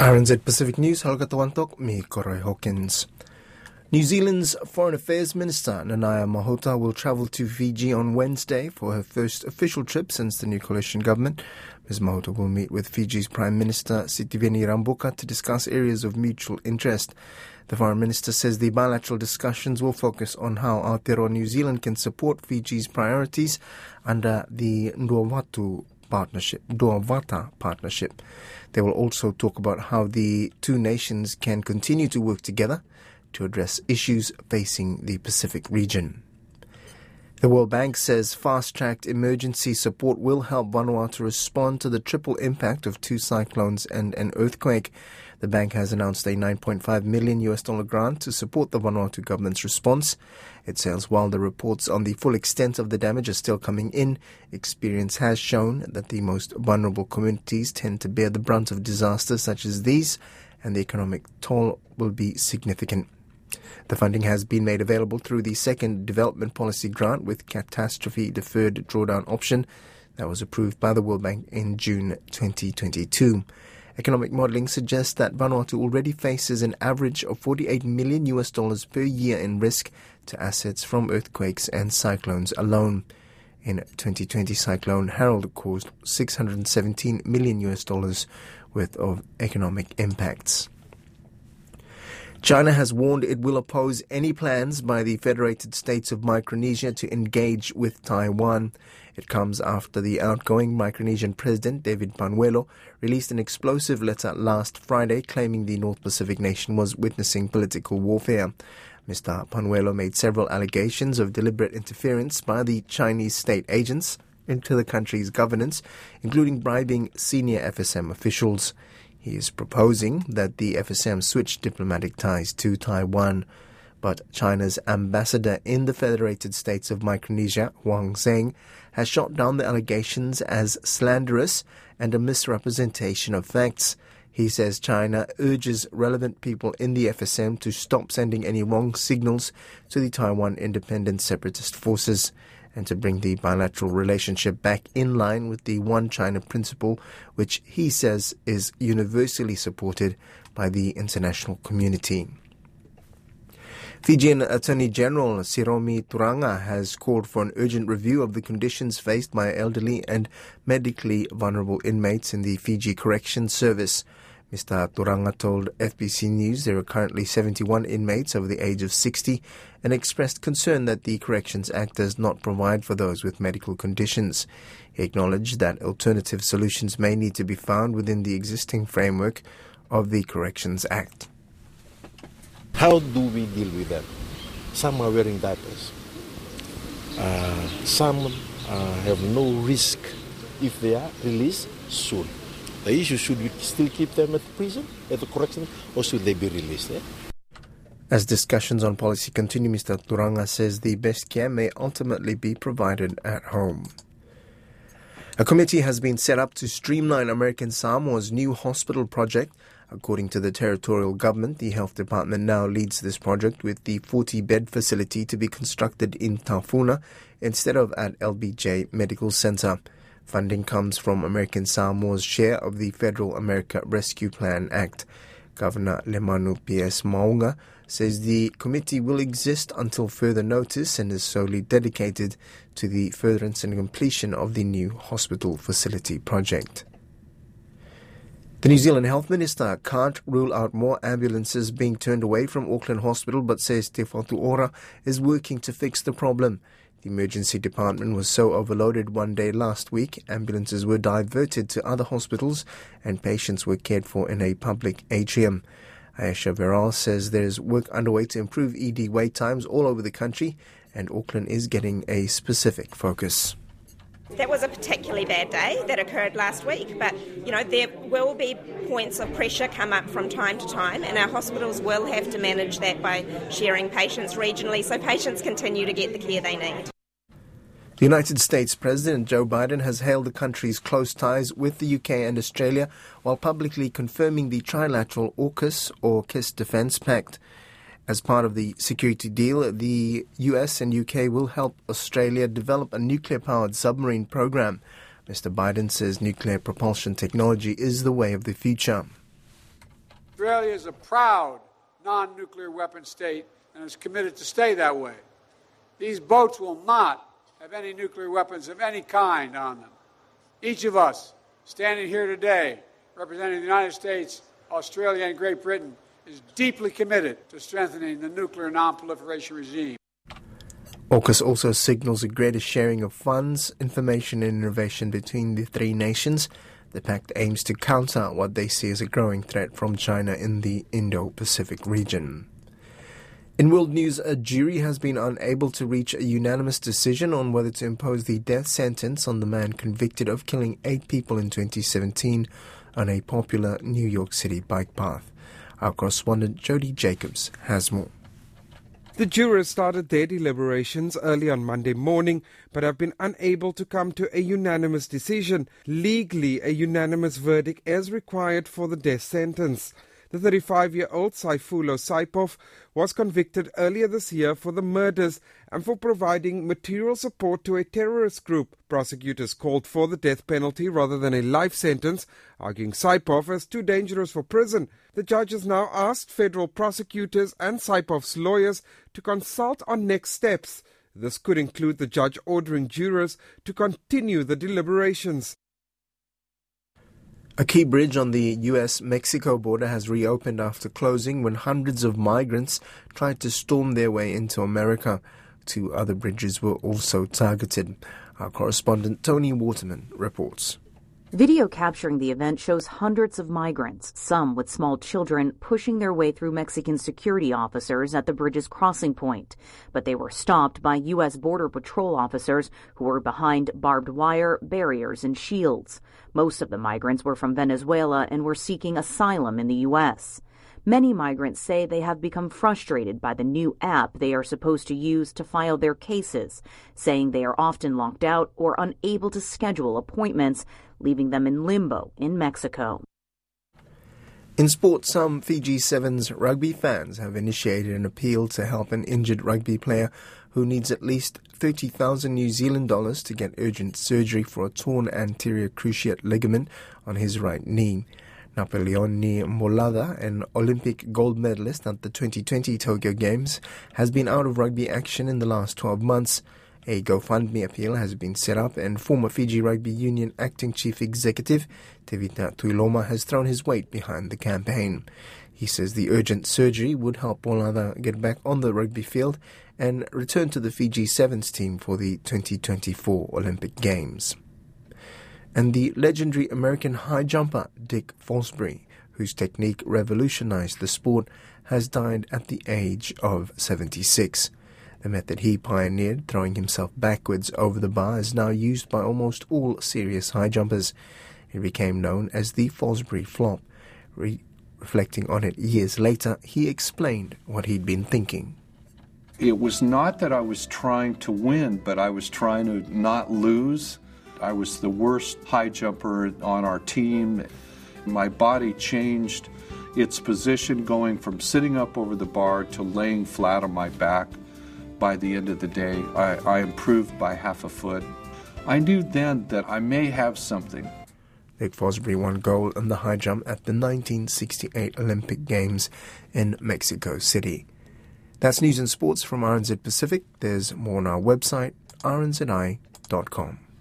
RNZ Pacific News, Halga Tawantok, me Koroi Hawkins. New Zealand's Foreign Affairs Minister Nanaia Mahuta will travel to Fiji on Wednesday for her first official trip since the new coalition government. Ms. Mahuta will meet with Fiji's Prime Minister Sitiveni Rabuka to discuss areas of mutual interest. The Foreign Minister says the bilateral discussions will focus on how Aotearoa New Zealand can support Fiji's priorities under the Nduawatu partnership, Duavata partnership. They will also talk about how the two nations can continue to work together to address issues facing the Pacific region. The World Bank says fast tracked emergency support will help Vanuatu respond to the triple impact of two cyclones and an earthquake. The bank has announced a 9.5 million US dollar grant to support the Vanuatu government's response. It says while the reports on the full extent of the damage are still coming in, experience has shown that the most vulnerable communities tend to bear the brunt of disasters such as these, and the economic toll will be significant. The funding has been made available through the second development policy grant with catastrophe deferred drawdown option that was approved by the World Bank in June 2022. Economic modeling suggests that Vanuatu already faces an average of 48 million US dollars per year in risk to assets from earthquakes and cyclones alone. In 2020, Cyclone Harold caused 617 million US dollars worth of economic impacts. China has warned it will oppose any plans by the Federated States of Micronesia to engage with Taiwan. It comes after the outgoing Micronesian president, David Panuelo, released an explosive letter last Friday claiming the North Pacific nation was witnessing political warfare. Mr. Panuelo made several allegations of deliberate interference by the Chinese state agents into the country's governance, including bribing senior FSM officials. He is proposing that the FSM switch diplomatic ties to Taiwan. But China's ambassador in the Federated States of Micronesia, Huang Zheng, has shot down the allegations as slanderous and a misrepresentation of facts. He says China urges relevant people in the FSM to stop sending any wrong signals to the Taiwan independent separatist forces and to bring the bilateral relationship back in line with the One China principle, which he says is universally supported by the international community. Fijian Attorney General Siromi Turaga has called for an urgent review of the conditions faced by elderly and medically vulnerable inmates in the Fiji Corrections Service. Mr. Turaga told FBC News there are currently 71 inmates over the age of 60 and expressed concern that the Corrections Act does not provide for those with medical conditions. He acknowledged that alternative solutions may need to be found within the existing framework of the Corrections Act. How do we deal with them? Some are wearing diapers. Uh, some uh, have no risk if they are released soon. The issue should we still keep them at the prison, at the correction, or should they be released? Eh? As discussions on policy continue, Mr. Turaga says the best care may ultimately be provided at home. A committee has been set up to streamline American Samoa's new hospital project. According to the territorial government, the health department now leads this project with the 40 bed facility to be constructed in Tafuna instead of at LBJ Medical Center. Funding comes from American Samoa's share of the Federal America Rescue Plan Act. Governor Lemanu P.S. Mauga says the committee will exist until further notice and is solely dedicated to the furtherance and completion of the new hospital facility project. The New Zealand Health Minister can't rule out more ambulances being turned away from Auckland Hospital but says Te Whatu Ora is working to fix the problem. The emergency department was so overloaded one day last week, ambulances were diverted to other hospitals and patients were cared for in a public atrium. Ayesha Verrall says there's work underway to improve ED wait times all over the country, and Auckland is getting a specific focus. That was a particularly bad day that occurred last week, but you know there will be points of pressure come up from time to time, and our hospitals will have to manage that by sharing patients regionally so patients continue to get the care they need. The United States President Joe Biden has hailed the country's close ties with the UK and Australia while publicly confirming the trilateral AUKUS or KISS Defence Pact. As part of the security deal, the US and UK will help Australia develop a nuclear powered submarine program. Mr. Biden says nuclear propulsion technology is the way of the future. Australia is a proud non nuclear weapon state and is committed to stay that way. These boats will not have any nuclear weapons of any kind on them. Each of us standing here today, representing the United States, Australia, and Great Britain, is deeply committed to strengthening the nuclear non-proliferation regime. AUKUS also signals a greater sharing of funds, information, and innovation between the three nations. The pact aims to counter what they see as a growing threat from China in the Indo Pacific region. In world news, a jury has been unable to reach a unanimous decision on whether to impose the death sentence on the man convicted of killing eight people in 2017 on a popular New York City bike path. Our correspondent Jody Jacobs has more. The jurors started their deliberations early on Monday morning, but have been unable to come to a unanimous decision. Legally, a unanimous verdict is required for the death sentence. The 35 year old Sayfullo Saipov was convicted earlier this year for the murders and for providing material support to a terrorist group. Prosecutors called for the death penalty rather than a life sentence, arguing Saipov as too dangerous for prison. The judge has now asked federal prosecutors and Saipov's lawyers to consult on next steps. This could include the judge ordering jurors to continue the deliberations. A key bridge on the US Mexico border has reopened after closing when hundreds of migrants tried to storm their way into America. Two other bridges were also targeted. Our correspondent Tony Waterman reports. Video capturing the event shows hundreds of migrants, some with small children, pushing their way through Mexican security officers at the bridge's crossing point. But they were stopped by U.S. Border Patrol officers who were behind barbed wire, barriers, and shields. Most of the migrants were from Venezuela and were seeking asylum in the U.S. Many migrants say they have become frustrated by the new app they are supposed to use to file their cases, saying they are often locked out or unable to schedule appointments, leaving them in limbo in Mexico. In sport, some Fiji Sevens rugby fans have initiated an appeal to help an injured rugby player who needs at least 30,000 New Zealand dollars to get urgent surgery for a torn anterior cruciate ligament on his right knee. Napolioni Bolaca, an Olympic gold medalist at the 2020 Tokyo Games, has been out of rugby action in the last 12 months. A GoFundMe appeal has been set up, and former Fiji Rugby Union acting chief executive Tevita Tuiloma has thrown his weight behind the campaign. He says the urgent surgery would help Bolaca get back on the rugby field and return to the Fiji Sevens team for the 2024 Olympic Games and the legendary American high jumper Dick Fosbury, whose technique revolutionized the sport, has died at the age of 76. The method he pioneered, throwing himself backwards over the bar, is now used by almost all serious high jumpers. It became known as the Fosbury flop. Re- reflecting on it years later, he explained what he'd been thinking. It was not that I was trying to win, but I was trying to not lose I was the worst high jumper on our team. My body changed its position going from sitting up over the bar to laying flat on my back. By the end of the day, I, I improved by half a foot. I knew then that I may have something. Dick Fosbury won gold in the high jump at the 1968 Olympic Games in Mexico City. That's news and sports from RNZ Pacific. There's more on our website, rnzi.com.